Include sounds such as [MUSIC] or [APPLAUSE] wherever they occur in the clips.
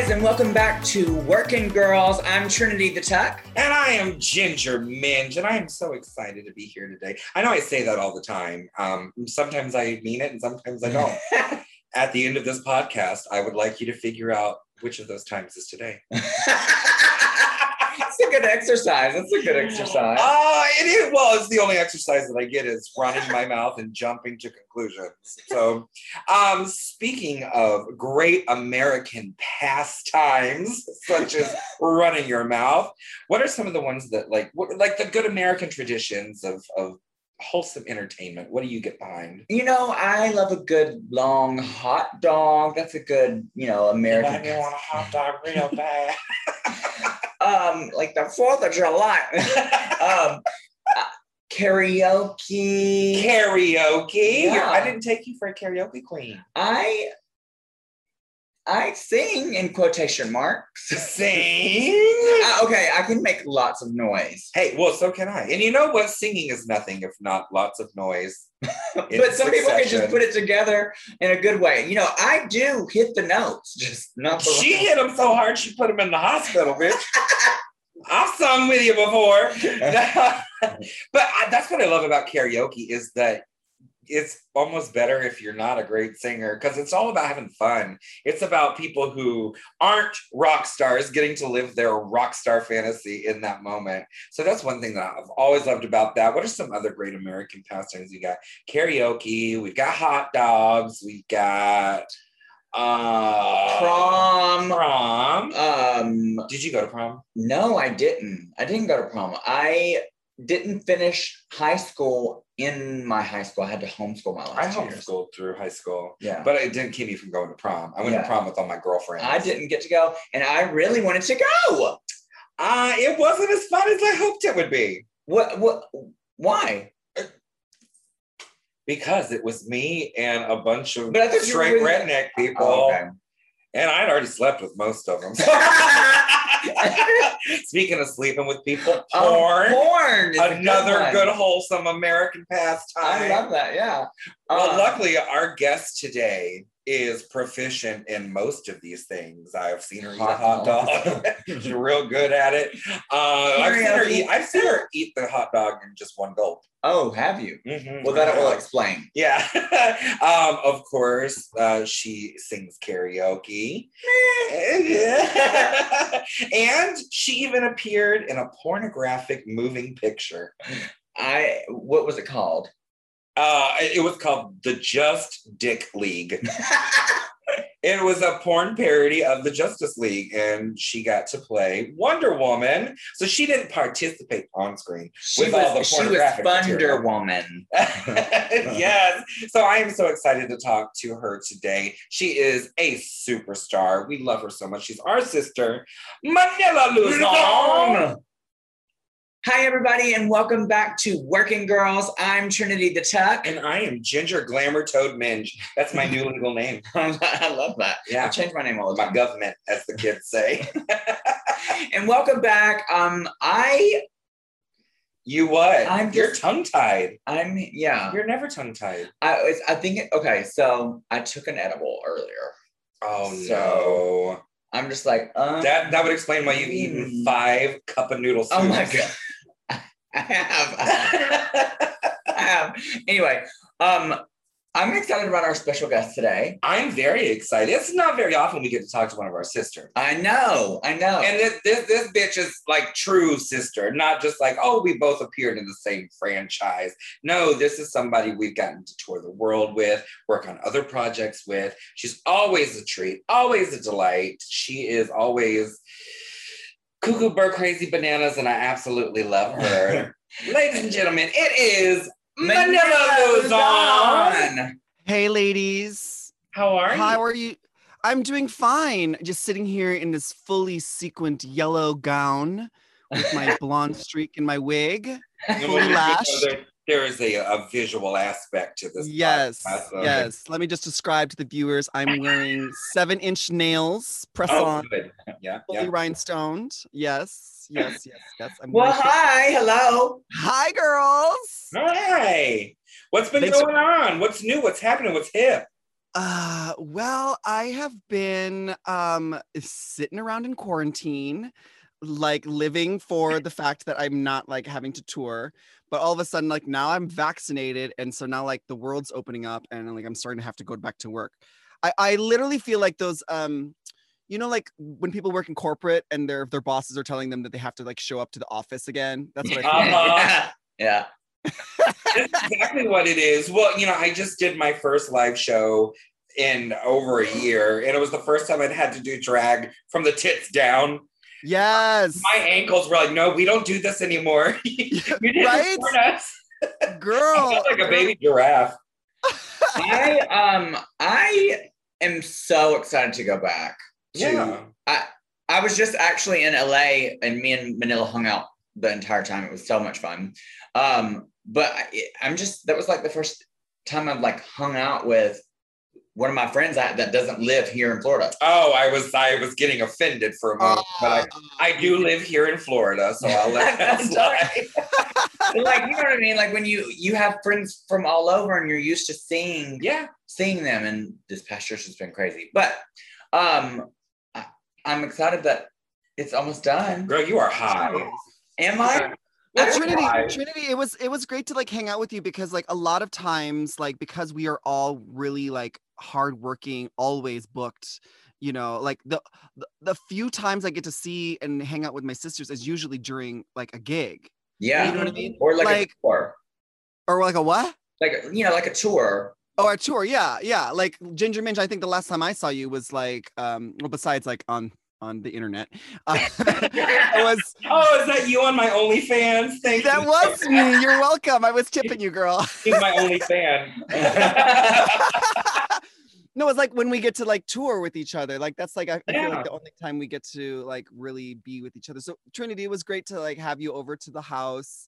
guys, and welcome back to Working Girls. I'm Trinity the Tuck. And I am Ginger Minge, and I am so excited to be here today. I know I say that all the time. Um, sometimes I mean it, and sometimes I [LAUGHS] don't. At the end of this podcast, I would like you to figure out which of those times is today. [LAUGHS] Good exercise. That's a good exercise. Uh, it is. Well, it's the only exercise that I get is running my mouth and jumping to conclusions. So, um, speaking of great American pastimes, such as running your mouth, what are some of the ones that like, what, like the good American traditions of of wholesome entertainment? What do you get behind? You know, I love a good long hot dog. That's a good, you know, American. You want a hot dog real [LAUGHS] bad? [LAUGHS] um, like the Fourth of July. [LAUGHS] um, uh, karaoke. karaoke. Yeah. I didn't take you for a karaoke queen. I I sing in quotation marks. [LAUGHS] Sing. Uh, okay, I can make lots of noise. Hey, well, so can I. And you know what? Singing is nothing if not lots of noise. [LAUGHS] but some people can just put it together in a good way. You know, I do hit the notes, just not the She hit them so hard she put them in the hospital, bitch. [LAUGHS] I've sung with you before. but I, that's what I love about karaoke is that it's almost better if you're not a great singer because it's all about having fun. It's about people who aren't rock stars getting to live their rock star fantasy in that moment. So that's one thing that I've always loved about that. What are some other great American pastimes we got? Karaoke, we've got hot dogs, we got uh prom. prom. Um, Did you go to prom? no, I didn't. I didn't go to prom. I didn't finish high school in my high school. I had to homeschool my I last years. homeschooled through high school, Yeah. but it didn't keep me from going to prom. I went Yeah. to prom with all my girlfriends. I didn't get to go, and I really wanted to go. Uh, it wasn't as fun as I hoped it would be What? What? Why? because it was me and a bunch of But I thought you straight redneck people, Oh, okay. And I'd already slept with most of them. [LAUGHS] Speaking of sleeping with people, porn, porn. is a another one. good, wholesome American pastime. I love that. Yeah. Well, Uh, luckily, our guest today is proficient in most of these things. I've seen her eat a Hot dog. [LAUGHS] She's real good at it. Uh, I've, seen her eat, I've seen her eat the hot dog in just one gulp. Oh, have you? Mhm. Well, that will explain. Yeah. [LAUGHS] um, of course, uh, she sings karaoke. [LAUGHS] and she even appeared in a pornographic moving picture. I. What was it called? Uh, it was called The Just Dick League. [LAUGHS] It was a porn parody of the Justice League, and she got to play Wonder Woman. So she didn't participate on screen. She With all the was, she was Thunder material. Woman. [LAUGHS] yes. So I am so excited to talk to her today. She is a superstar. We love her so much. She's our sister, Manila Luzon. Hi, everybody, and welcome back to Working Girls. I'm Trinity the Tuck. And I am Ginger Glamour Toad Minge. That's my new legal name. [LAUGHS] I love that. Yeah. I Yeah. change my name all the My government, as the kids say. [LAUGHS] And welcome back. Um, I, You what? I'm You're just- tongue tied. I'm, yeah. You're never tongue tied. I, I think. It, okay, so I took an edible earlier. Oh So- no. I'm just like, um, That that would explain why you've eaten Mm. five cup of noodle soup. Oh my god. [LAUGHS] I have. I have. Anyway, um, I'm excited about our special guest today. I'm very excited. It's not very often we get to talk to one of our sisters. I know, I know. And this, this this bitch is like true sister, not just like, oh, we both appeared in the same franchise. No, this is somebody we've gotten to tour the world with, work on other projects with. She's always a treat, always a delight. She is always cuckoo bird crazy bananas, and I absolutely love her. [LAUGHS] Ladies and gentlemen, it is Manila Luzon. Hey, ladies. How are you? How are you? I'm doing fine. Just sitting here in this fully sequined yellow gown with my [LAUGHS] blonde streak in my wig. Fully lashed. There- is a, a visual aspect to this. Yes, podcast, so- yes. Let me just describe to the viewers. I'm wearing seven inch nails, press Oh, on, good. Yeah, fully yeah. rhinestoned. Yes, yes, yes, yes. I'm well, hi, hello. Hi, girls. Hi. What's been Thanks- going on? What's new? What's happening? What's hip? Uh, well, I have been um sitting around in quarantine, like living for the fact that I'm not like having to tour. But all of a sudden, like now I'm vaccinated, and so now like the world's opening up, and like I'm starting to have to go back to work. I I literally feel like those um. You know, like when people work in corporate and their their bosses are telling them that they have to like show up to the office again. That's what I feel. like. Uh-huh. [LAUGHS] yeah. That's exactly what it is. Well, you know, I just did my first live show in over a year, and it was the first time I'd had to do drag from the tits down. Yes, My ankles were like, "No, we don't do this anymore. [LAUGHS] you didn't Right? us." girl. [LAUGHS] I felt like a baby giraffe. [LAUGHS] I um I am so excited to go back. To, Yeah. I was just actually in LA and me and Manila hung out the entire time. It was so much fun. Um, but I, I'm just that was like the first time I've like hung out with one of my friends that, that doesn't live here in Florida. Oh, I was I was getting offended for a moment, but I, I do live here in Florida, so I'll let [LAUGHS] that slide. Like you know what I mean? Like when you you have friends from all over and you're used to seeing Yeah. seeing them and this past year has been crazy. But um I, I'm excited that it's almost done. Girl, you are high. Am I? Well, Trinity. Trinity, it was it was great to like hang out with you because like a lot of times, like because we are all really like hardworking, always booked. You know, like the, the the few times I get to see and hang out with my sisters is usually during like a gig Yeah. You know what I mean? Or like, Like- a tour. or like a what? Like you know, like a tour. Oh, a tour. Yeah, yeah. Like Ginger Minge. I think the last time I saw you was like um well besides like on on the internet. [LAUGHS] Uh, [LAUGHS] was Oh, is that you on my OnlyFans? Thank you. that you. was me. You're welcome. I was tipping you, girl. He's my only fan. [LAUGHS] no, it's like when we get to like tour with each other. Like that's like I, I feel like the only time we get to like really be with each other. So Trinity, it was great to like have you over to the house,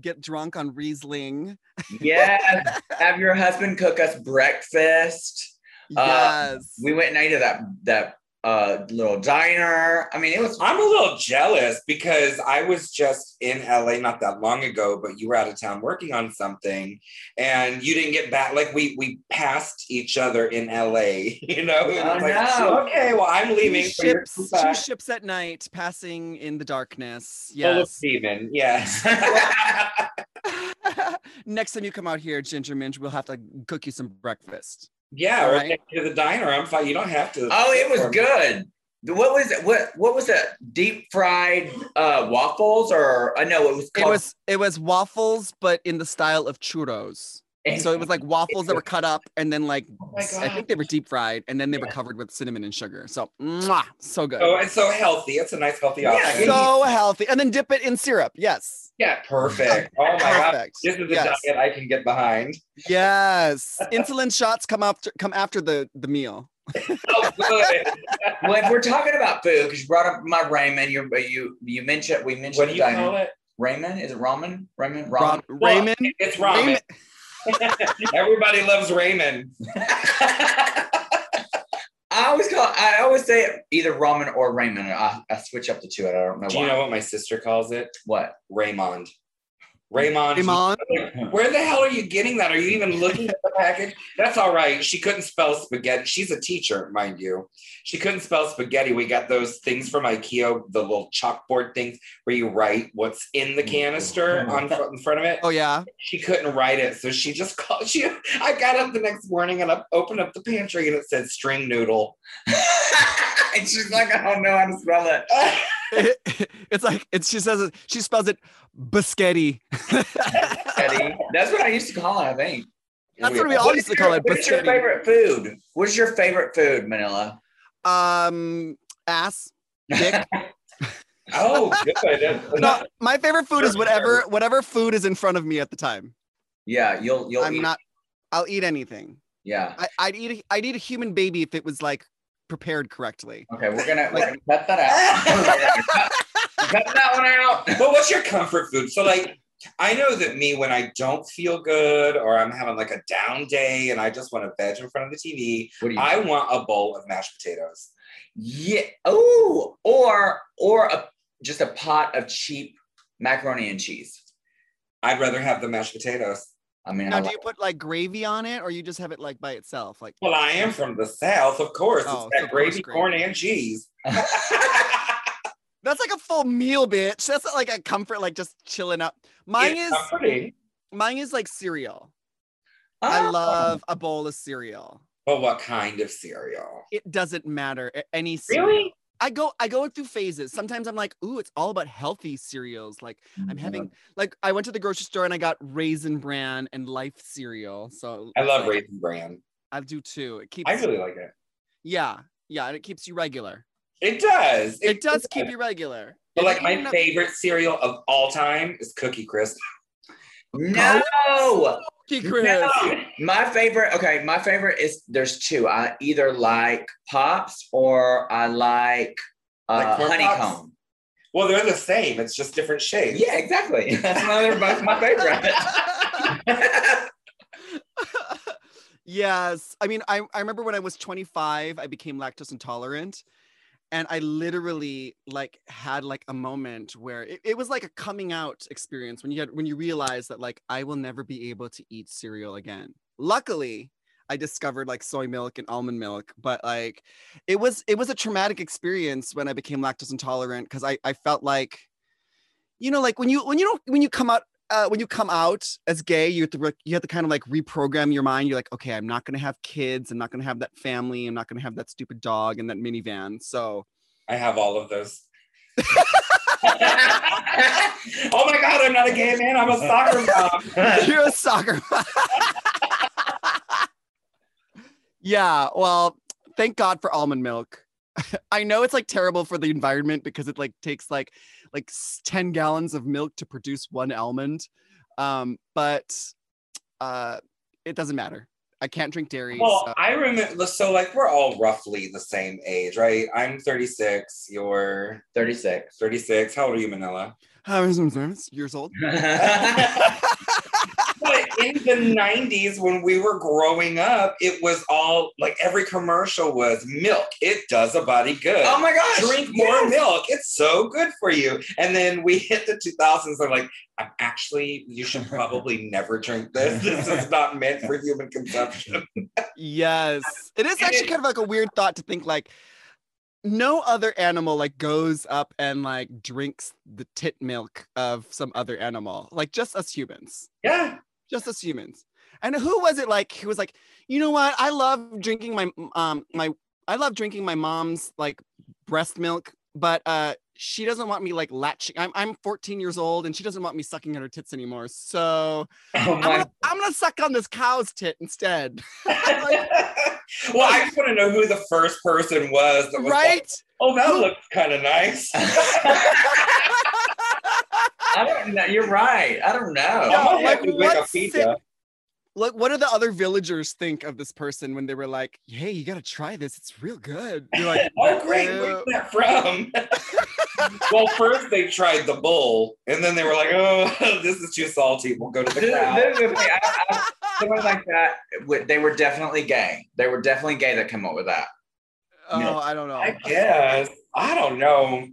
get drunk on Riesling. yeah, Have your husband cook us breakfast. Uh, Yes. We went and ate at that that uh little diner. I mean, it was I'm a little jealous because I was just in LA not that long ago, but you were out of town working on something and you didn't get back. Like we we passed each other in LA, [LAUGHS] you know? Oh, like, no. okay, well, I'm leaving. Two ships, two ships at night, passing in the darkness. Full of Yes. semen, yes. [LAUGHS] Next time you come out here, Ginger Minge, we'll have to cook you some breakfast. Yeah, or Right. take you to the diner. I'm fine. You don't have to. oh, it was for me. good. What was it? What what was it? Deep fried uh waffles or I know it was It was it was waffles, but in the style of churros. So it was like waffles that were cut up and then like Oh I think they were deep fried and then they were covered with cinnamon and sugar. So mwah, so good. Oh, it's so healthy. It's a nice healthy option. it- so healthy. And then dip it in syrup. Yes. Yeah, perfect. Oh my god. This is a Yes. diet I can get behind. Yes. [LAUGHS] Insulin shots come after come after the the meal. Oh, good. well, if we're talking about food, because you brought up my ramen, you you you mentioned we mentioned what do you diner. call it? Ramen? Is it ramen? Ramen? Ram- Ramen? Raymond. It's ramen. [LAUGHS] Everybody loves ramen. [LAUGHS] I always call I always say either ramen or Raymond. I, I switch up the two. I don't know Do why. you know what my sister calls it? what? Raymond. Raymond. Raymond. Where the hell are you getting that? Are you even looking at the package? That's all right. She couldn't spell spaghetti. She's a teacher, mind you. She couldn't spell spaghetti. We got those things from IKEA, the little chalkboard things where you write what's in the canister mm-hmm. on fr- in front of it. Oh yeah. She couldn't write it, so she just [LAUGHS] called. She. I got up the next morning and I opened up the pantry and it said string noodle. [LAUGHS] and she's like, I don't know how to spell it. [LAUGHS] [LAUGHS] it's like it's she says it she spells it biscotti. That's what I used to call it, I think. That's what we all used to call it What's your favorite food? What's your favorite food, Manila? Um ass. Dick. [LAUGHS] Oh, good. [LAUGHS] No, my favorite food is whatever whatever food is in front of me at the time. Yeah, you'll you'll I'm eat. not I'll eat anything. yeah. I, I'd eat a, I'd eat a human baby if it was like prepared correctly. Okay, we're gonna, we're gonna cut that out. [LAUGHS] cut that one out. But what's your comfort food? So like I know that me when I don't feel good or I'm having like a down day and I just want to veg in front of the TV, What do you? I want a bowl of mashed potatoes. yeah. Oh, or or a just a pot of cheap macaroni and cheese. I'd rather have the mashed potatoes. I mean, I Now, do like- you put like gravy on it, or you just have it like by itself? Like, Well, I am from the South, of course. Oh, it's so got gravy, gravy. corn, and cheese. [LAUGHS] [LAUGHS] that's like a full meal, bitch. That's not like a comfort, like just chilling up. Mine It's is comforting. mine is like cereal. I Oh. love a bowl of cereal. But what kind of cereal? It doesn't matter any cereal. Really? I go I go through phases. Sometimes I'm like, ooh, it's all about healthy cereals. Like I'm mm-hmm. having like I went to the grocery store and I got raisin bran and life cereal. So I love like- Raisin Bran. I do too. It keeps I really like it. yeah, yeah, and it keeps you regular. It does. It, does keep you regular. But like my favorite cereal of all time is Cookie Crisp. No. Cookie Crisp. No. My favorite, okay, my favorite is there's two. I either like pops or I like, uh, Like honeycomb. pops? Well, they're the same. It's just different shapes. Yeah, exactly. [LAUGHS] That's why they're both my favorite. [LAUGHS] yes. I mean, I, I remember when I was 25, I became lactose intolerant. And I literally like had like a moment where it, it was like a coming out experience when you had when you realize that like I will never be able to eat cereal again. Luckily, I discovered like soy milk and almond milk, but like it was it was a traumatic experience when I became lactose intolerant because I I felt like you know like when you when you don't when you come out uh, when you come out as gay, you have to re- you have to kind of like reprogram your mind. You're like, okay, I'm not gonna have kids. I'm not gonna have that family. I'm not gonna have that stupid dog and that minivan. So I have all of those. [LAUGHS] [LAUGHS] oh my god, I'm not a gay man. I'm a soccer mom. [LAUGHS] you're a soccer. mom. yeah. Well, thank God for almond milk. I know it's like terrible for the environment because it like takes like like 10 gallons of milk to produce one almond. Um, but uh it doesn't matter. I can't drink dairy. Well, so- I remember. So, like, we're all roughly the same age, right? I'm 36. You're 36. 36. How old are you, Manila? I was years old. [LAUGHS] [LAUGHS] But in the 90s, when we were growing up, it was all like every commercial was milk. It does a body good. oh my gosh. Drink more yes. milk. It's so good for you. And then we hit the 2000s. I'm like, I'm actually, you should [LAUGHS] probably never drink this. This is not meant for human consumption. [LAUGHS] Yes. It is actually kind of like a weird thought to think like no other animal like goes up and like drinks the tit milk of some other animal. Like just us humans. Yeah. Just us humans. And who was it like who was like, you know what? I love drinking my um my I love drinking my mom's like breast milk, but uh she doesn't want me like latching. I'm I'm 14 years old and she doesn't want me sucking at her tits anymore. So Oh I'm gonna, I'm gonna suck on this cow's tit instead. [LAUGHS] [LAUGHS] well, I just want to know who the first person was that was like, right? oh, that Who- looks kind of nice. [LAUGHS] I don't know. You're right. I don't know. Yeah, I might like, have to what Wikipedia. like what do the other villagers think of this person when they were like hey you gotta try this it's real good you're like [LAUGHS] oh, great. "Ew." Where's that from? [LAUGHS] well, first they tried the bull, and then they were like, oh, [LAUGHS] this is too salty. We'll go to the This, cow. this is the thing. I, I, someone like that, they were definitely gay. They were definitely gay that came up with that. oh Yeah. i don't know I guess. I don't know.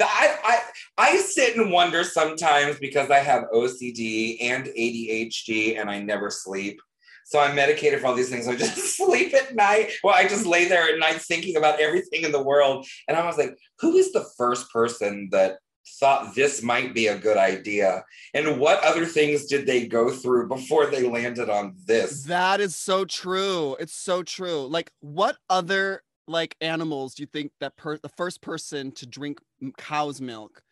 I, I I sit and wonder sometimes because I have OCD and ADHD and I never sleep. So I'm medicated for all these things. I just [LAUGHS] sleep at night. Well, I just lay there at night thinking about everything in the world. And I was like, who is the first person that thought this might be a good idea? And what other things did they go through before they landed on this? that is so true it's so true like what other like animals do you think that per the first person to drink cow's milk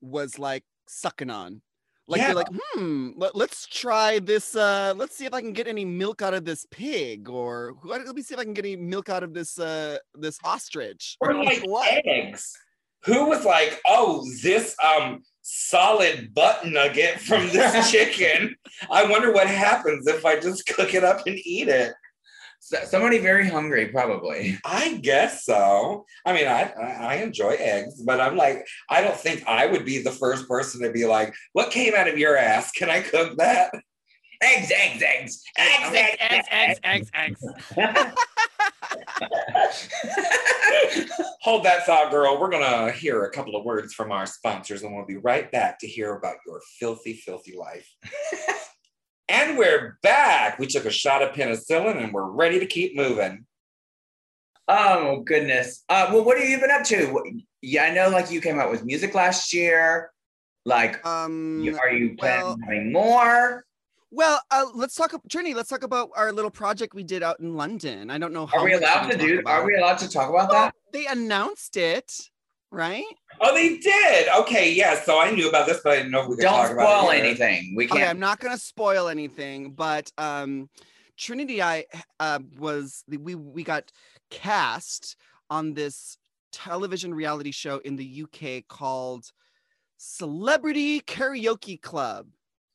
was like sucking on like Yeah. they're like hmm let, us try this uh let's see if i can get any milk out of this pig or let let me see if i can get any milk out of this uh this ostrich or like what eggs. Who was like, oh, this um solid butt nugget from this [LAUGHS] chicken? I wonder what happens if I just cook it up and eat it. So, somebody very hungry, probably. [LAUGHS] I guess so. I mean, I, I enjoy eggs, but I'm like, I don't think I would be the first person to be like, what came out of your ass? Can I cook that? Eggs, eggs, eggs, eggs, eggs, eggs, eggs eggs Hold that thought, girl. We're gonna hear a couple of words from our sponsors, and we'll be right back to hear about your filthy, filthy life. [LAUGHS] And we're back. We took a shot of penicillin and we're ready to keep moving. Oh goodness. Uh, well, what have you been up to? Yeah, I know. Like you came out with music last year. Like, Um, you, are you planning well- on having more? well, uh, let's talk. Trini, let's talk about our little project we did out in London. I don't know how Are we allowed to talk do? about. Are we allowed to talk about Well, that? they announced it, right? Oh, they did. Okay, yeah. So I knew about this, but I didn't know if we could Don't talk about spoil it. here. anything. We can't. I'm not gonna spoil anything, but um, Trinity, I uh, was we we got cast on this television reality show in the UK called Celebrity Karaoke Club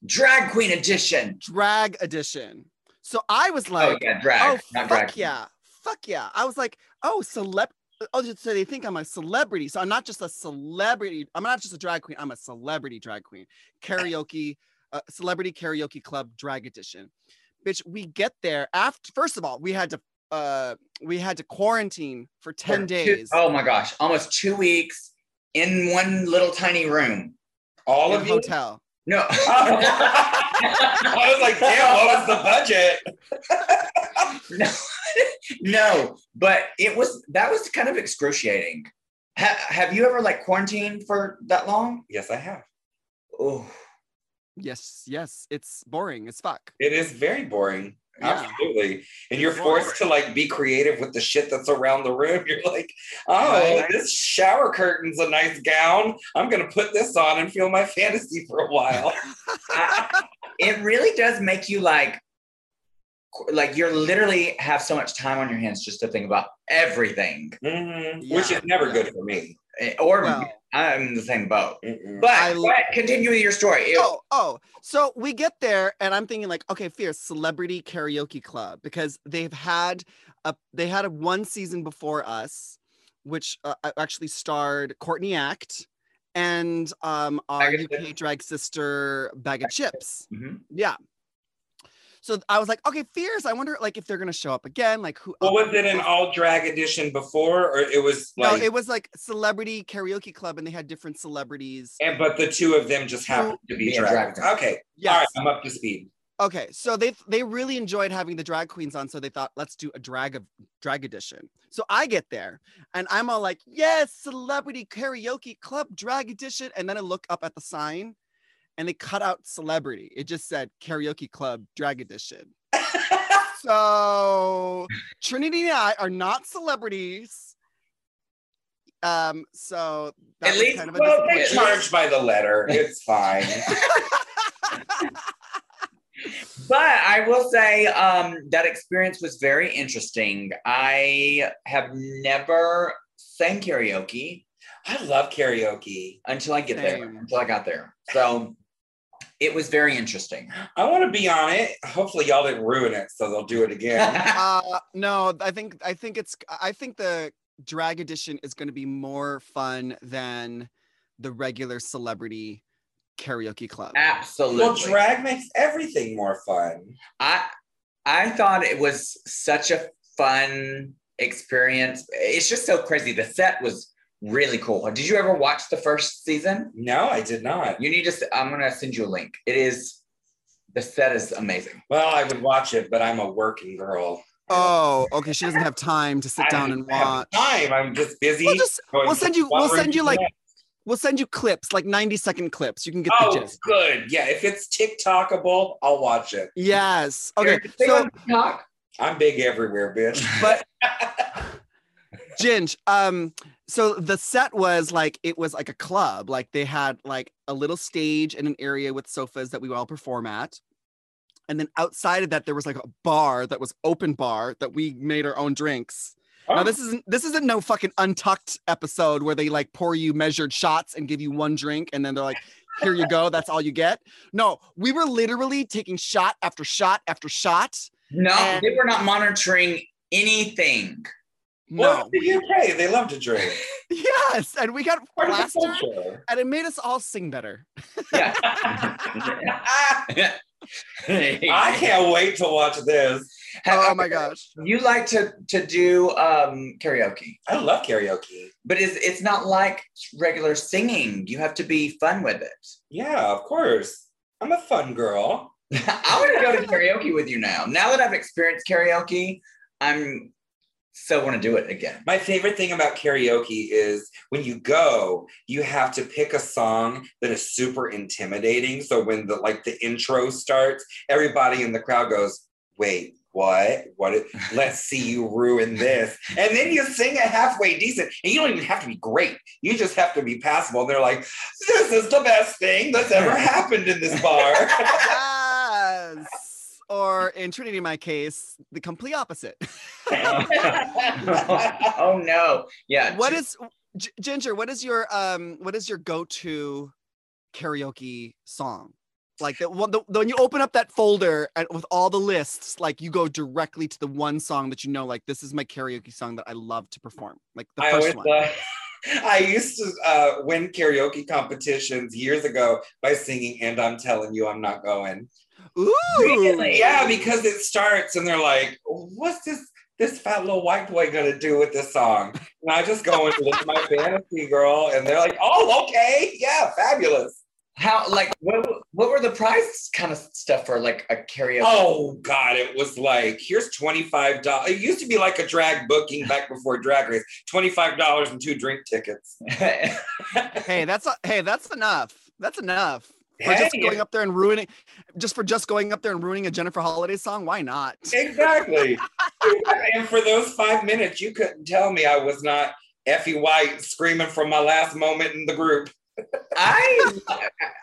Drag Queen edition. Drag Edition. So I was like, oh like, yeah, drag, oh not fuck drag. yeah, fuck yeah. I was like, oh celeb. Oh, so they think I'm a celebrity. So I'm not just a celebrity. I'm not just a drag queen. I'm a celebrity drag queen. Karaoke, uh, celebrity karaoke club drag edition. Bitch, we get there after. First of all, we had to uh we had to quarantine for ten For days. oh my gosh, almost two weeks in one little tiny room. All in of a you. hotel. No. [LAUGHS] I was like, damn, what was the budget? [LAUGHS] no, [LAUGHS] no, but it was that was kind of excruciating. Ha- have you ever like quarantined for that long? Yes, I have. Oh, Yes, yes, it's boring as fuck. It is very boring. Yeah. Absolutely. And you're forced to like be creative with the shit that's around the room. [LAUGHS] You're like, oh, Right. this shower curtain's a nice gown. I'm gonna put this on and feel my fantasy for a while. [LAUGHS] It really does make you like, like you're literally have so much time on your hands just to think about everything. Mhm. Which is never good for me. Eh, Or Well, I'm in the same boat. Mm-mm. But, I- but continue with your story. It- oh, oh. So we get there, and I'm thinking like, okay, Fierce Celebrity Karaoke Club because they've had a they had a one season before us, which uh, actually starred Courtney Act and um our UK drag sister Baga Chipz. Mhm. Yeah. So I was like, okay, Fierce. I wonder like if they're gonna show up again. Like who? Well, was it an all drag edition before, or it was No, it was like Celebrity Karaoke Club, and they had different celebrities. and but the two of them just happened to be Be drag. drag Okay, Yes. all right, I'm up to speed. Okay, so they they really enjoyed having the drag queens on, so they thought let's do a drag of drag edition. So I get there and I'm all like, yes, celebrity karaoke club drag edition, and then I look up at the sign, and they cut out celebrity. It just said karaoke club drag edition. [LAUGHS] So Trinity and I are not celebrities. Um, so At least- kind of a well, they charge by the letter. It's [LAUGHS] fine. [LAUGHS] But I will say um, that experience was very interesting. I have never sang karaoke I love karaoke. until I get there, until I got there. So it was very interesting. I want to be on it. Hopefully, y'all didn't ruin it, so they'll do it again. [LAUGHS] uh no i think i think it's i think the drag edition is going to be more fun than the regular celebrity karaoke club Absolutely. well, drag makes everything more fun. I I thought it was such a fun experience. It's just so crazy. The set was really cool. Did you ever watch the first season? No, I did not. You need to. I'm gonna send you a link. It is. The set is amazing. Well, I would watch it, but I'm a working girl. oh okay she doesn't have time to sit I down and have watch Time. I'm just busy. we'll just we'll send you we'll send you like next. we'll send you clips like 90 second clips you can get the Oh, gist good. Yeah, if it's TikTokable, I'll watch it. yes okay so on TikTok? I'm big everywhere, bitch. but [LAUGHS] Ginge, um, so the set was like it was like a club. Like they had like a little stage in an area with sofas that we would all perform at. And then outside of that, there was like a bar that was open bar that we made our own drinks. Now Oh, this isn't this isn't no fucking untucked episode where they like pour you measured shots and give you one drink and then they're like, here you go, that's all you get. No, we were literally taking shot after shot after shot. No, And- they were not monitoring anything. Well, No, the UK, they love to drink. [LAUGHS] yes, and we got [LAUGHS] Part of the plastered. and it made us all sing better. Yeah. [LAUGHS] I can't wait to watch this. Oh my gosh. You like to to do um, karaoke, I love karaoke. but it's it's not like regular singing. You have to be fun with it. Yeah, of course. I'm a fun girl. I want to go to karaoke with you now. Now that I've experienced karaoke, I'm so want to do it again. My favorite thing about karaoke is when you go, you have to pick a song that is super intimidating. So when the like the intro starts, everybody in the crowd goes, "Wait, what? What? [LAUGHS] Let's see you ruin this." And then you sing it halfway decent, and you don't even have to be great. You just have to be passable. And they're like, "This is the best thing that's ever [LAUGHS] happened in this bar." [LAUGHS] yes. Or in Trinity, my case, the complete opposite. [LAUGHS] oh no! Yeah. What is Ginger? What is your um? What is your go-to karaoke song? Like the one, the, when you open up that folder and with all the lists, like you go directly to the one song that you know, like this is my karaoke song that I love to perform. Like the I first one. uh, [LAUGHS] I used to uh, win karaoke competitions years ago by singing "And I'm Telling You I'm Not Going." Ooh. Really? Yeah, because it starts and they're like, "What's this? This fat little white boy gonna do with this song?" And I just go and live my fantasy, girl, and they're like, "Oh, okay, yeah, fabulous." How like what what were the prize kind of stuff for like a karaoke? Oh God, it was like here's twenty five dollars. It used to be like a drag booking back before Drag Race, twenty five dollars and two drink tickets. [LAUGHS] Hey, that's a, hey, that's enough. That's enough. For just going up there and ruining, just for just going up there and ruining a Jennifer Holliday song. Why not? Exactly. [LAUGHS] and for those five minutes, you couldn't tell me I was not Effie White screaming from my last moment in the group. [LAUGHS] I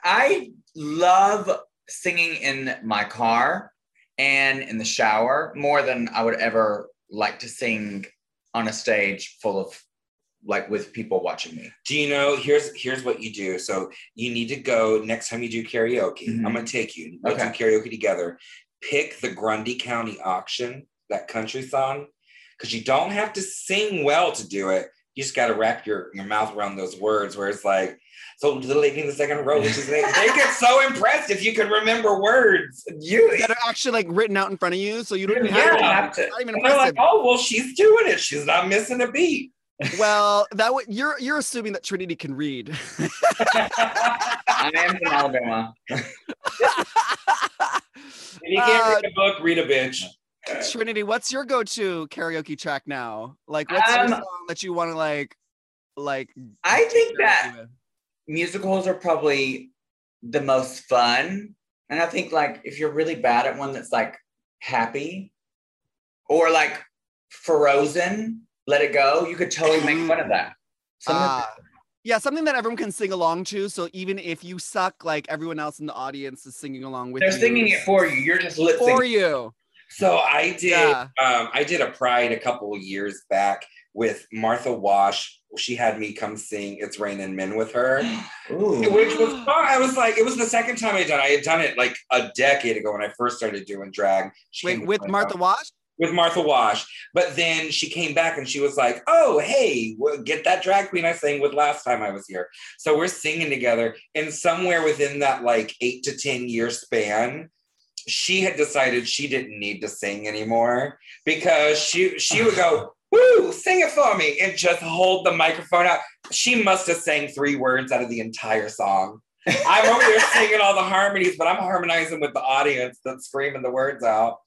I love singing in my car and in the shower more than I would ever like to sing on a stage full of like with people watching me. Do you know? Here's here's what you do. So you need to go next time you do karaoke. Mhm. I'm gonna take you. Let's Okay. do karaoke together. Pick the Grundy County auction, that country song, because you don't have to sing well to do it. You just got to wrap your, your mouth around those words where it's like, so the lady in the second row, which is they [LAUGHS] get so impressed if you can remember words. You That are actually like written out in front of you, so you don't even Yeah. have to. have to. Not even And they're like, oh, well, she's doing it. She's not missing a beat. Well, that would you're you're assuming that Trinity can read. I am from Alabama. [LAUGHS] If you can't Uh, read a book, read a bitch. Trinity, what's your go-to karaoke track now? Like, what's Um, your song that you want to like, like? I think that with? musicals are probably the most fun. And I think like if you're really bad at one that's like happy or like Frozen, let it go, you could totally make fun of that. Ah, yeah, something that everyone can sing along to. So even if you suck, like everyone else in the audience is singing along with you. they're singing it for you. You're just lip for you. So I did. Yeah. Um, I did a Pride a couple of years back with Martha Wash. She had me come sing "It's Raining Men" with her, [GASPS] which was fun. I was like, it was the second time I'd done. it. I had done it like a decade ago when I first started doing drag. She Wait, with Martha Wash? With Martha Wash. But then she came back and she was like, "Oh, hey, well, get that drag queen I sang with last time I was here." So we're singing together, and somewhere within that like eight to ten year span, she had decided she didn't need to sing anymore because she she would go. Woo, sing it for me and just hold the microphone out. She must have sang three words out of the entire song. I'm over there singing all the harmonies, but I'm harmonizing with the audience that's screaming the words out.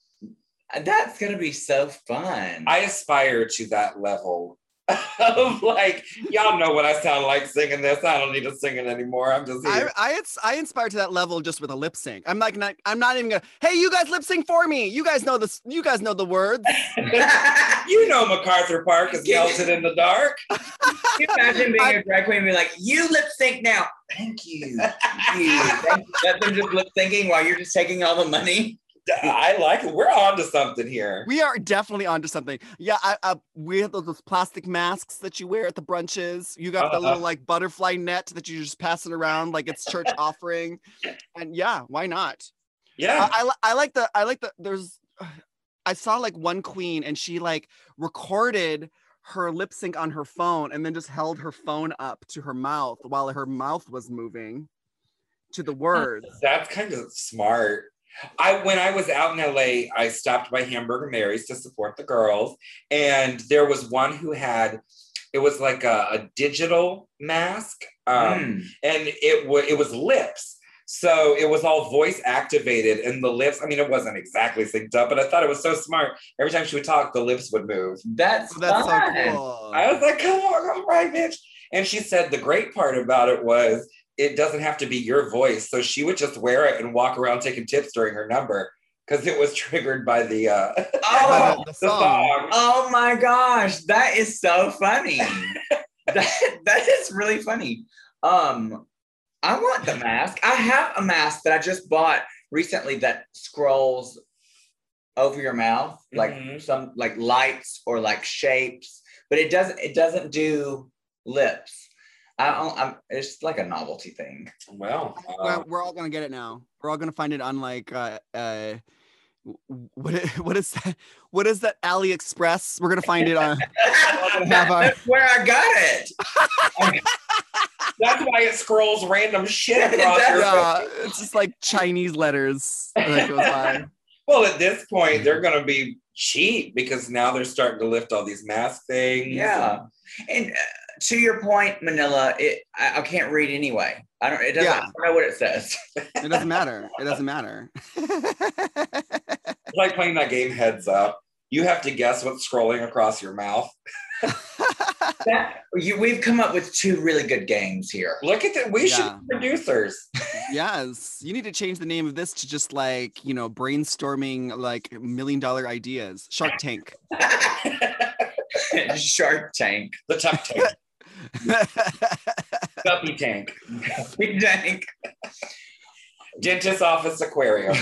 That's gonna be so fun. I aspire to that level [LAUGHS] of like, y'all know what I sound like singing this. I don't need to sing it anymore. I'm just I here. I ins- I inspire to that level just with a lip sync. I'm like not I'm not even gonna. Hey, you guys lip sync for me. You guys know this. You guys know the words. [LAUGHS] you know MacArthur Park is melted in the dark. [LAUGHS] You imagine being a drag queen and be like, you lip sync now. Thank you. Thank you. Thank you. Let them just lip syncing while you're just taking all the money. I like it. We're on to something here. We are definitely onto something. Yeah, I, I, we have those, those plastic masks that you wear at the brunches. You got the Uh-huh. little like butterfly net that you just pass it around like it's church [LAUGHS] offering. And yeah, why not? Yeah. I, I, I like the I like the there's [SIGHS] I saw like one queen and she like recorded her lip sync on her phone and then just held her phone up to her mouth while her mouth was moving to the words. That's kind of smart. I when I was out in LA, I stopped by Hamburger Mary's to support the girls, and there was one who had it was like a, a digital mask, um, Mm. and it was it was lips. So it was all voice activated, and the lips. I mean, it wasn't exactly synced up, but I thought it was so smart. Every time she would talk, the lips would move. That's Oh, that's fun. so cool. I was like, "Come on, all right, bitch." And she said the great part about it was it doesn't have to be your voice. So she would just wear it and walk around taking tips during her number because it was [LAUGHS] triggered by the uh, Oh, [LAUGHS] the, the the song. song. oh my gosh, that is so funny. [LAUGHS] that that is really funny. Um, I want the mask. I have a mask that I just bought recently that scrolls over your mouth, like Mhm. some like lights or like shapes, but it doesn't it doesn't do lips. I don't, I'm, it's like a novelty thing. Well, uh, We're, we're all gonna get it now. We're all gonna find it on like uh uh what [LAUGHS] what is that what is that AliExpress? We're gonna find it on [LAUGHS] have our- That's where I got it. [LAUGHS] that's why it scrolls random shit across your yeah, it's just like Chinese letters that goes by. Well, at this point, they're going to be cheap because now they're starting to lift all these mask things. Yeah, and uh, to your point, Manila, it I, I can't read anyway. I don't. It doesn't. Yeah. I don't know what it says. It doesn't matter. It doesn't matter. It's like playing that game Heads Up. You have to guess what's scrolling across your mouth. [LAUGHS] that you, we've come up with two really good games here. Look at that. We should be producers. yes, you need to change the name of this to just like you know brainstorming like million dollar ideas. Shark Tank. [LAUGHS] Shark Tank. the Tuck Tank, Guppy Tank, Big Tank. Dentist Office Aquarium.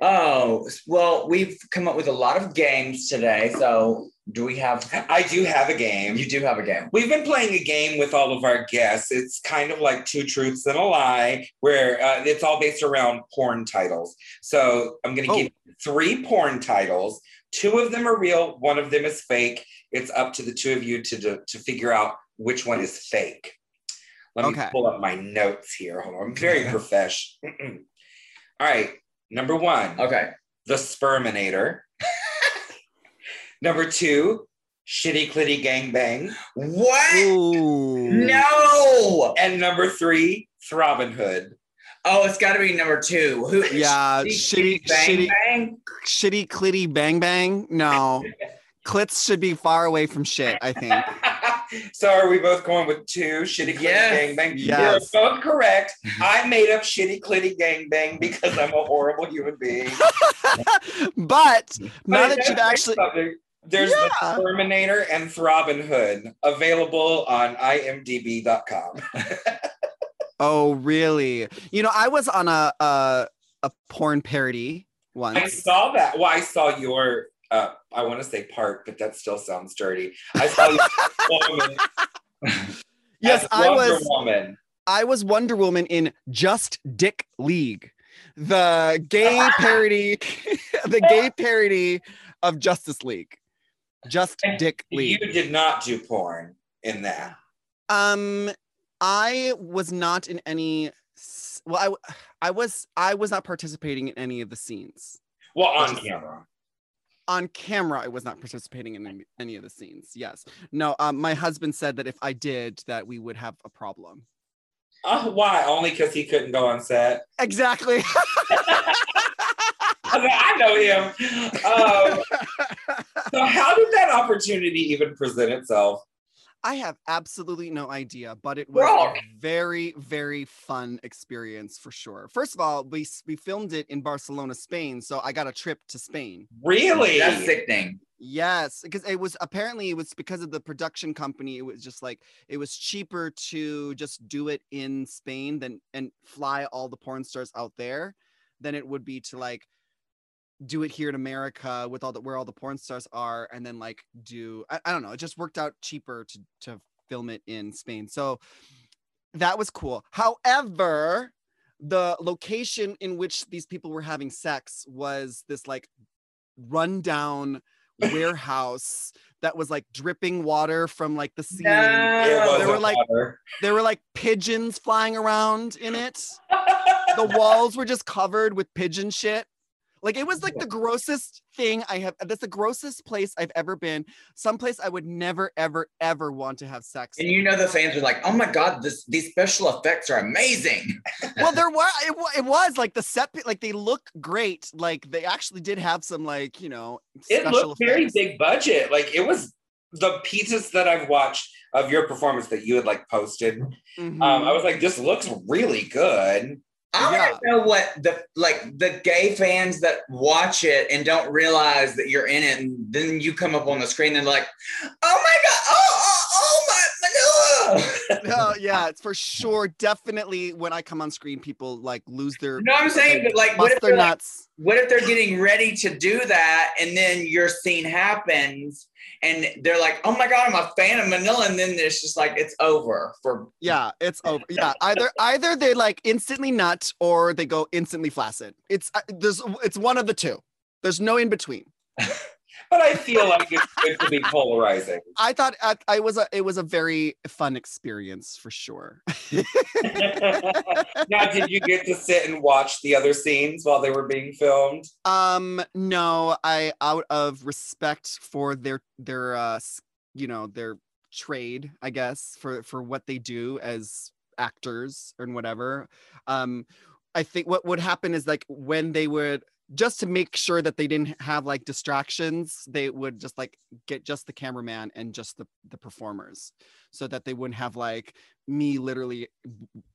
Oh well, we've come up with a lot of games today. So do we have? I do have a game. You do have a game. We've been playing a game with all of our guests. It's kind of like two truths and a lie, where uh, it's all based around porn titles. So I'm going to Oh. give you three porn titles. Two of them are real. One of them is fake. It's up to the two of you to to, to figure out which one is fake. Let me Okay. pull up my notes here. Hold on. I'm very [LAUGHS] profesh. [CLEARS THROAT] all right. Number one, Okay. the Sperminator. [LAUGHS] Number two, Shitty Clitty Gang Bang. What? Ooh. No. And number three, Throbbing Hood. Oh, it's got to be number two. Who? Yeah, shitty, bang, shitty, bang. shitty, clitty, bang, bang. No, [LAUGHS] clits should be far away from shit. I think. [LAUGHS] so are we both going with two shitty clitty Yes. gang bang? Yes. You're both correct. [LAUGHS] I made up shitty clitty gang bang because I'm a horrible human being. [LAUGHS] but now But that you've actually, something. there's Yeah. the Sperminator and Throbbing Hood available on imdb.com. oh really? You know, I was on a a, a porn parody once. I saw that. Well, I saw your uh I want to say part, but that still sounds dirty. I saw [LAUGHS] Yes, I was. Woman. I was Wonder Woman in Just Dick League, the gay [LAUGHS] parody, [LAUGHS] the gay parody of Justice League. Just Dick League. You did not do porn in that. Um, I was not in any. Well, I was I was not participating in any of the scenes Well, on camera. On camera. I was not participating in any, of the scenes. Yes, no. Um, my husband said that if I did, that we would have a problem. Uh, why? Only because he couldn't go on set. Exactly. [LAUGHS] [LAUGHS] I know him. Um, [LAUGHS] so, how did that opportunity even present itself? I have absolutely no idea, but it was Rock. a very, very fun experience for sure. First of all, we we filmed it in Barcelona, Spain, so I got a trip to Spain. Really? That's sickening. Yes, because it was apparently it was because of the production company. It was just like it was cheaper to just do it in Spain than and fly all the porn stars out there than it would be to like do it here in America with all the where all the porn stars are and then like do I, I don't know. It just worked out cheaper to to film it in Spain. So that was cool. However, the location in which these people were having sex was this like rundown [LAUGHS] warehouse that was like dripping water from like the ceiling. No. There were, like- water. There were like pigeons flying around in it. [LAUGHS] The walls were just covered with pigeon shit. Like it was like the grossest thing I have. That's the grossest place I've ever been. Someplace I would never, ever, ever want to have sex. And you know the fans were like, "Oh my god, this these special effects are amazing." well, [LAUGHS] there was it, it was like the set, like they look great. Like they actually did have some like you know. it looked very big budget. Like it was the pieces that I've watched of your performance that you had like posted. Mhm. Um, I was like, this looks really good. I Yeah. want to know what the like the gay fans that watch it and don't realize that you're in it, and then you come up on the screen and like, "Oh my god! Oh, oh, oh my Manila!" oh [LAUGHS] yeah, it's for sure. Definitely, when I come on screen, people like lose their. You know what I'm saying? But like, what if they're like, nuts. what if they're getting ready to do that, and then your scene happens, and they're like, "Oh my god, I'm a fan of Manila," and then it's just like it's over for Yeah, it's over. Yeah, either either they like instantly nut or they go instantly flaccid. It's uh, there's it's one of the two. There's no in between. [LAUGHS] But I feel like it's good to be polarizing. [LAUGHS] I thought I, I was a it was a very fun experience for sure. [LAUGHS] now, did you get to sit and watch the other scenes while they were being filmed? um, no, I out of respect for their their uh you know their trade, I guess for for what they do as actors and whatever. Um, I think what would happen is like when they would just to make sure that they didn't have like distractions, they would just like get just the cameraman and just the the performers, so that they wouldn't have like me literally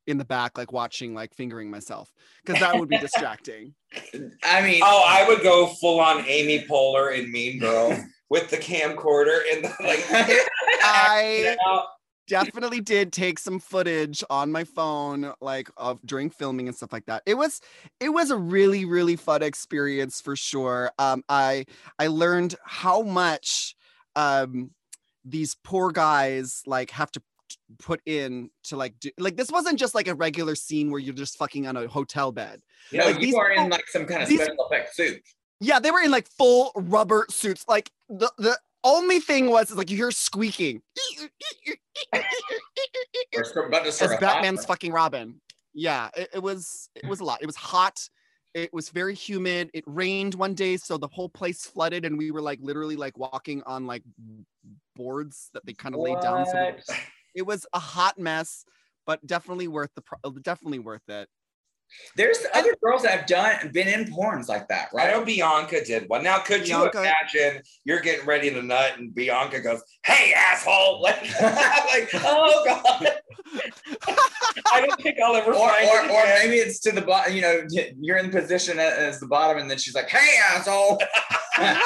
in the back like watching like fingering myself because that would be distracting. [LAUGHS] I mean, Oh, I would go full on Amy Poehler in Mean girl with the camcorder and the, like. [LAUGHS] I [LAUGHS] out. Definitely did take some footage on my phone like of during filming and stuff like that. It was it was a really really fun experience for sure. Um i i learned how much um these poor guys like have to put in to like do like this wasn't just like a regular scene where you're just fucking on a hotel bed. No, like you these are in like some kind of these- special effect suit. yeah they were in like full rubber suits. Like the the only thing was is like you hear squeaking Or sort- about to as Batman's fucking Robin. Yeah, it, it was it was a lot. It was hot. It was very humid. It rained one day, so the whole place flooded, and we were like literally like walking on like boards that they kind of laid down. So it was a hot mess, but definitely worth the pro- definitely worth it. There's other girls that have done been in porns like that, right? I right? know Bianca did one. Now, could Bianca- you imagine you're getting ready to nut and Bianca goes, "Hey, asshole!" [LAUGHS] Like, like oh [LAUGHS] god. I don't think I'll ever Or, find or, it or again. maybe it's to the bottom, you know, you're in position as the bottom, and then she's like, hey, asshole. [LAUGHS]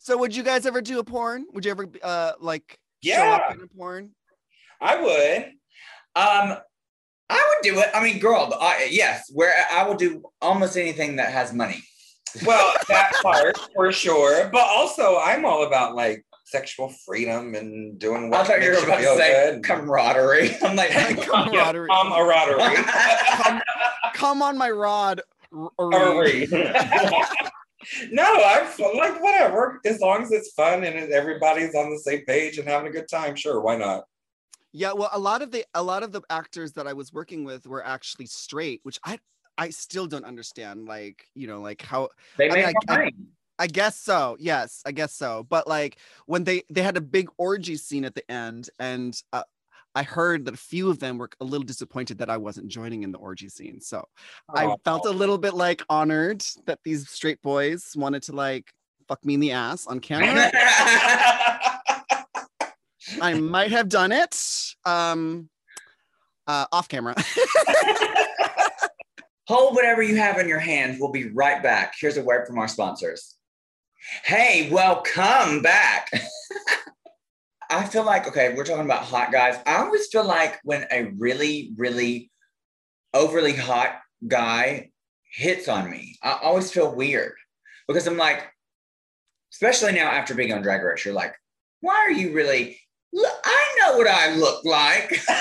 so, would you guys ever do a porn? Would you ever uh like show up in a porn? I would. Um, I would do it. I mean, girl, I, yes, where I will do almost anything that has money. Well, that part for sure. But also, I'm all about like sexual freedom and doing what I thought you were makes about to feel say good. camaraderie. I'm like, Camaraderie. Yeah, camaraderie. come, come on my rod. r- r- no, I'm like whatever. As long as it's fun and everybody's on the same page and having a good time, sure, why not? Yeah, well, a lot of the a lot of the actors that I was working with were actually straight, which I I still don't understand. Like, you know, like how they I make mean, I- I guess so. Yes, I guess so. But like when they they had a big orgy scene at the end, and uh, I heard that a few of them were a little disappointed that I wasn't joining in the orgy scene. So I Oh. felt a little bit like honored that these straight boys wanted to like fuck me in the ass on camera. [LAUGHS] I might have done it um uh off camera. [LAUGHS] Hold whatever you have in your hand. We'll be right back. Here's a word from our sponsors. Hey, welcome back. [LAUGHS] I feel like, okay, we're talking about hot guys. I always feel like when a really, really overly hot guy hits on me, I always feel weird because I'm like, especially now after being on Drag Race, you're like, why are you really? Look, I know what I look like. [LAUGHS]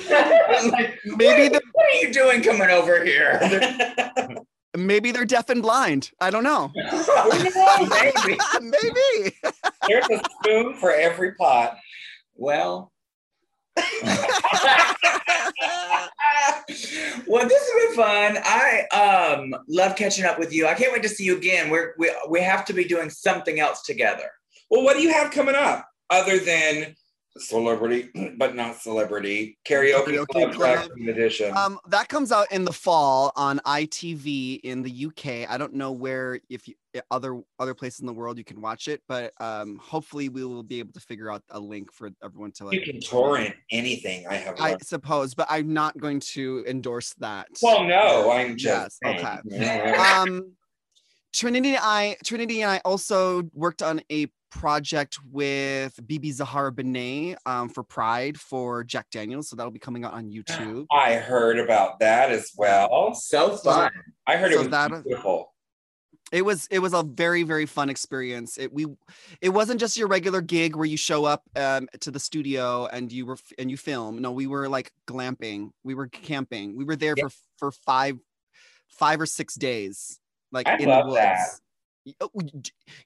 Like, maybe what, they're what are you doing coming over here? [LAUGHS] maybe they're deaf and blind. I don't know. [LAUGHS] Maybe. maybe. There's a spoon for every pot. Well, well, this has been fun. I um love catching up with you. I can't wait to see you again. We're we we have to be doing something else together. Well, what do you have coming up other than celebrity, [CLEARS THROAT] but not celebrity karaoke, Karaoke club, club. Black edition? Um, that comes out in the fall on ITV in the UK. I don't know where if you eh, other other places in the world you can watch it, but um, hopefully we will be able to figure out a link for everyone to like. you can torrent anything. I have. I learned. suppose, but I'm not going to endorse that. well, no, I'm Yes, just. saying. okay. Yeah. [LAUGHS] um trinity and i trinity and i also worked on a project with BeBe Zahara Benet um, for pride for jack daniels so that'll be coming out on youtube I heard about that as well. So fun. I heard So it was that- beautiful. it was it was a very very fun experience it we it wasn't just your regular gig where you show up um, to the studio and you were and you film no we were like glamping we were camping we were there Yeah. for for five five or six days like I in love the woods that. Y- oh, y-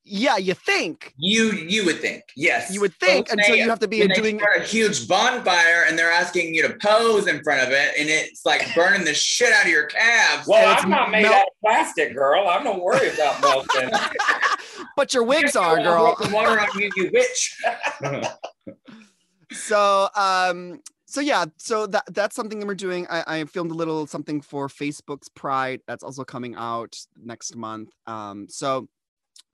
yeah you think You you would think yes. you would think When until you have to be when they doing start a huge bonfire and they're asking you to pose in front of it, and it's like burning the shit out of your calves. Well, And I'm not made melt- out of plastic, girl. I'm not worried about [LAUGHS] melting. [LAUGHS] but your wigs are girl Pour Water on you, you witch. [LAUGHS] so um so yeah so that that's something that we're doing. I, I filmed a little something for facebook's pride that's also coming out next month. Um so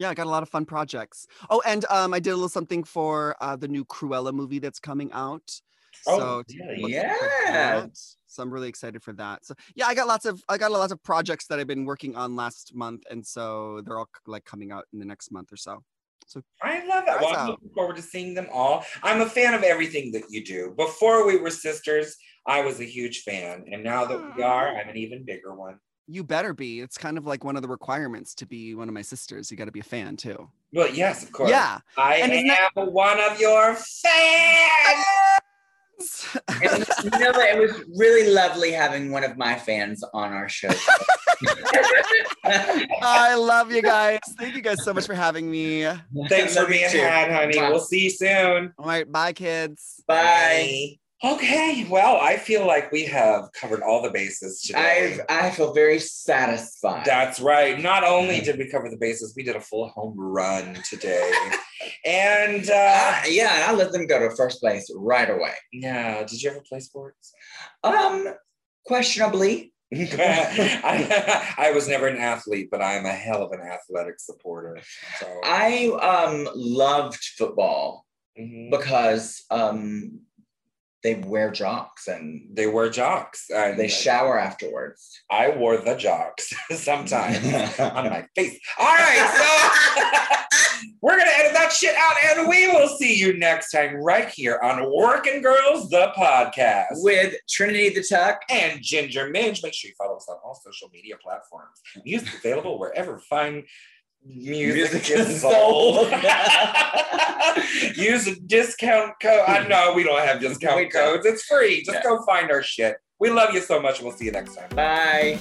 yeah i got a lot of fun projects. Oh and um i did a little something for uh the new cruella movie that's coming out. Oh, so? Yeah. so i'm really excited for that. So yeah i got lots of i got a lot of projects that i've been working on last month and so they're all like coming out in the next month or so I love that. Well, I'm looking forward to seeing them all. I'm a fan of everything that you do. Before we were sisters, I was a huge fan. And now that we are, I'm an even bigger one. you better be it's kind of like one of the requirements to be one of my sisters you got to be a fan too Well, yes, of course. yeah I And am that- one of your fans. [LAUGHS] And you know? It was really lovely having one of my fans on our show. [LAUGHS] I love you guys. Thank you guys so much for having me. Thanks for being too. had, honey. Mwah. We'll see you soon. All right. bye, kids. Bye. Okay, well, I feel like we have covered all the bases today. I I feel very satisfied. That's right. Not only did we cover the bases, we did a full home run today. and uh, Ah, yeah, I let them go to first place right away. yeah, did you ever play sports? Um, questionably. I, [LAUGHS] I was never an athlete, but I'm a hell of an athletic supporter. So I um loved football Mhm. because um they wear jocks and they wear jocks. And they shower afterwards. I wore the jocks [LAUGHS] sometimes [LAUGHS] on my face. All right, so [LAUGHS] we're gonna edit that shit out, and we will see you next time right here on Working Girls, the podcast. With Trinity the Tuck. and Ginger Minj. Make sure you follow us on all social media platforms. Music available wherever fine music, Music is sold. [LAUGHS] [LAUGHS] Use a discount code. I hmm. know we don't have discount codes. It's free. Just Yeah. go find our shit. We love you so much. We'll see you next time. Bye.